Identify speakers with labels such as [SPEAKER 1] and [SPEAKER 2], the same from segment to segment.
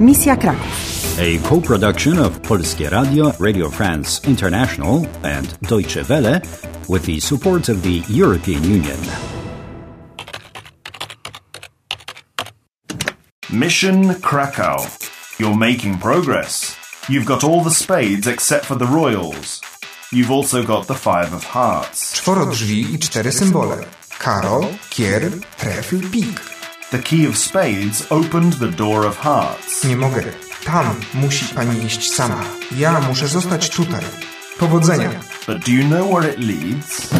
[SPEAKER 1] Misja Kraków.
[SPEAKER 2] A co-production of Polskie Radio, Radio France International and Deutsche Welle with the support of the European Union.
[SPEAKER 3] Mission Krakow. You're making progress. You've got all the spades except for the royals. You've also got the five of hearts.
[SPEAKER 4] Czworo drzwi i cztery symbole. Karo, kier, trefl, pik.
[SPEAKER 3] The key of spades opened the door of hearts.
[SPEAKER 4] Nie mogę. Tam musi pani iść sama. Ja muszę zostać tutaj. Powodzenia.
[SPEAKER 3] But do you know where it leads?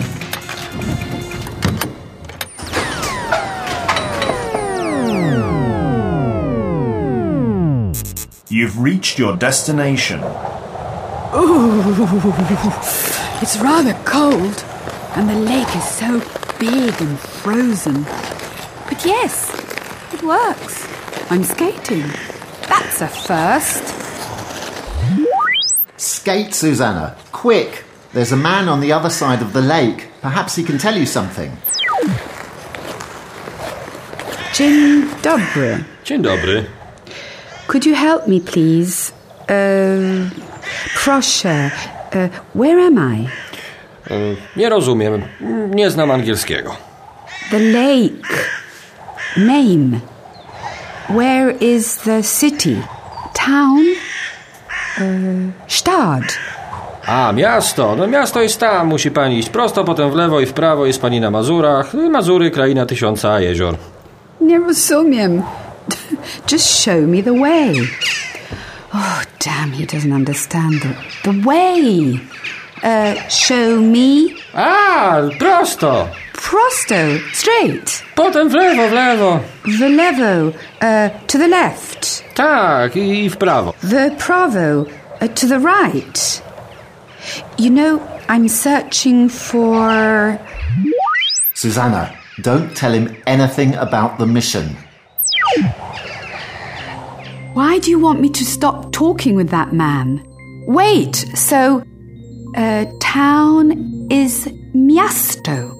[SPEAKER 3] You've reached your destination.
[SPEAKER 5] Ooh, It's rather cold, and the lake is so big and frozen. But yes, it works. I'm skating. That's a first.
[SPEAKER 6] Skate, Susanna. Quick! There's a man on the other side of the lake. Perhaps he can tell you something.
[SPEAKER 5] Dzień dobry.
[SPEAKER 7] Dzień dobry.
[SPEAKER 5] Could you help me, please? Uh, proszę. Uh, where am I?
[SPEAKER 7] E, Nie rozumiem. Nie znam angielskiego.
[SPEAKER 5] The lake. Name. Where is the city? Town? Uh, Stad.
[SPEAKER 7] A, miasto. No miasto jest tam. Musi pani iść prosto, potem w lewo i w prawo. Jest pani na Mazurach. Mazury, kraina tysiąca jezior.
[SPEAKER 5] Nie rozumiem. Just show me the way. Oh, damn, he doesn't understand the, the way. Uh, show me.
[SPEAKER 7] A, prosto.
[SPEAKER 5] Prosto. Straight.
[SPEAKER 7] Potem w lewo, w lewo.
[SPEAKER 5] The levo. Uh, to the left.
[SPEAKER 7] Tak, i, i w prawo.
[SPEAKER 5] The Pravo. Uh, to the right. You know, I'm searching for.
[SPEAKER 6] Susanna, don't tell him anything about the mission.
[SPEAKER 5] Why do you want me to stop talking with that man? Wait, so. Uh, town is miasto.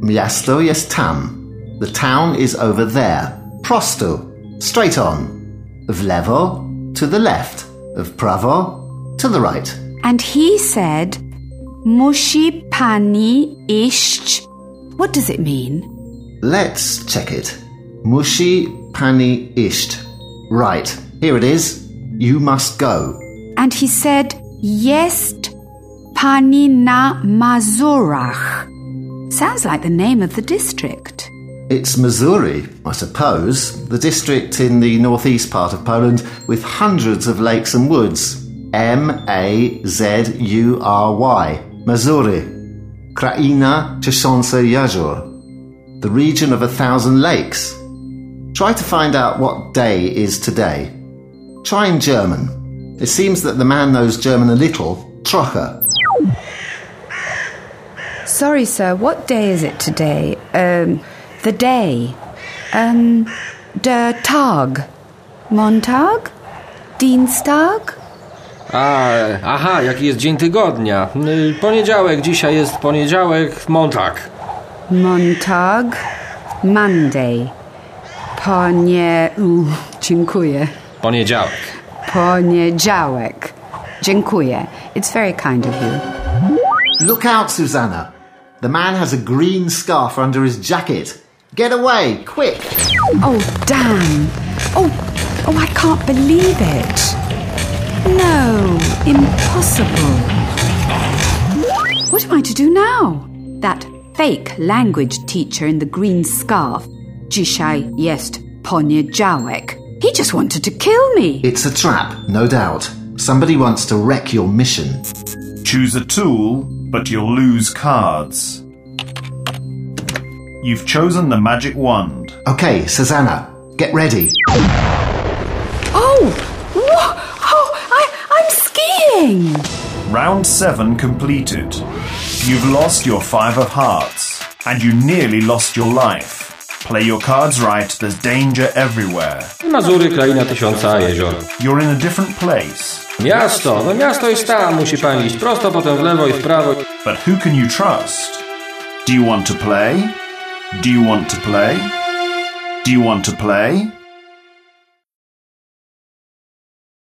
[SPEAKER 6] Miasto jest tam. The town is over there. Prosto. Straight on. W lewo, to the left. Of prawo, to the right.
[SPEAKER 5] And he said, Musi pani iść. What does it mean?
[SPEAKER 6] Let's check it. Mushi pani isht. Right, here it is. You must go.
[SPEAKER 5] And he said, Jest pani na Mazurach. Sounds like the name of the district.
[SPEAKER 6] It's Masuria, I suppose, the district in the northeast part of Poland with hundreds of lakes and woods. M A Z U R Y. Masuria. Kraina Tysiące Jezior. The region of a thousand lakes. Try to find out what day is today. Try in German. It seems that the man knows German a little. Troche.
[SPEAKER 5] Sorry, sir, what day is it today? Um, the day. Um, der Tag. Montag? Dienstag?
[SPEAKER 7] A, aha, jaki jest dzień tygodnia? Y, Poniedziałek, dzisiaj jest poniedziałek, Montag.
[SPEAKER 5] Montag? Monday. Ponie... U, dziękuję.
[SPEAKER 7] Poniedziałek.
[SPEAKER 5] Poniedziałek. Dziękuję. It's very kind of you.
[SPEAKER 6] Look out, Susanna. The man has a green scarf under his jacket. Get away, quick!
[SPEAKER 5] Oh, damn. Oh, oh, I can't believe it. No, impossible. What am I to do now? That fake language teacher in the green scarf. Dzisiaj jest poniedziałek. He just wanted to kill me.
[SPEAKER 6] It's a trap, no doubt. Somebody wants to wreck your mission.
[SPEAKER 3] Choose a tool, but you'll lose cards. You've chosen the magic wand.
[SPEAKER 6] Okay, Susanna, get ready.
[SPEAKER 5] Oh, wha- oh, I, I'm skiing.
[SPEAKER 3] Round 7 completed. You've lost your 5 of hearts, and you nearly lost your life. Play your cards right, there's danger everywhere.
[SPEAKER 7] Mazury, kraina tysiąca jezior.
[SPEAKER 3] You're in a different place.
[SPEAKER 7] Miasto, no miasto jest tam. Musi pani iść prosto, potem w lewo i w prawo.
[SPEAKER 3] But who can you trust? Do you want to play? Do you want to play? Do you want to play?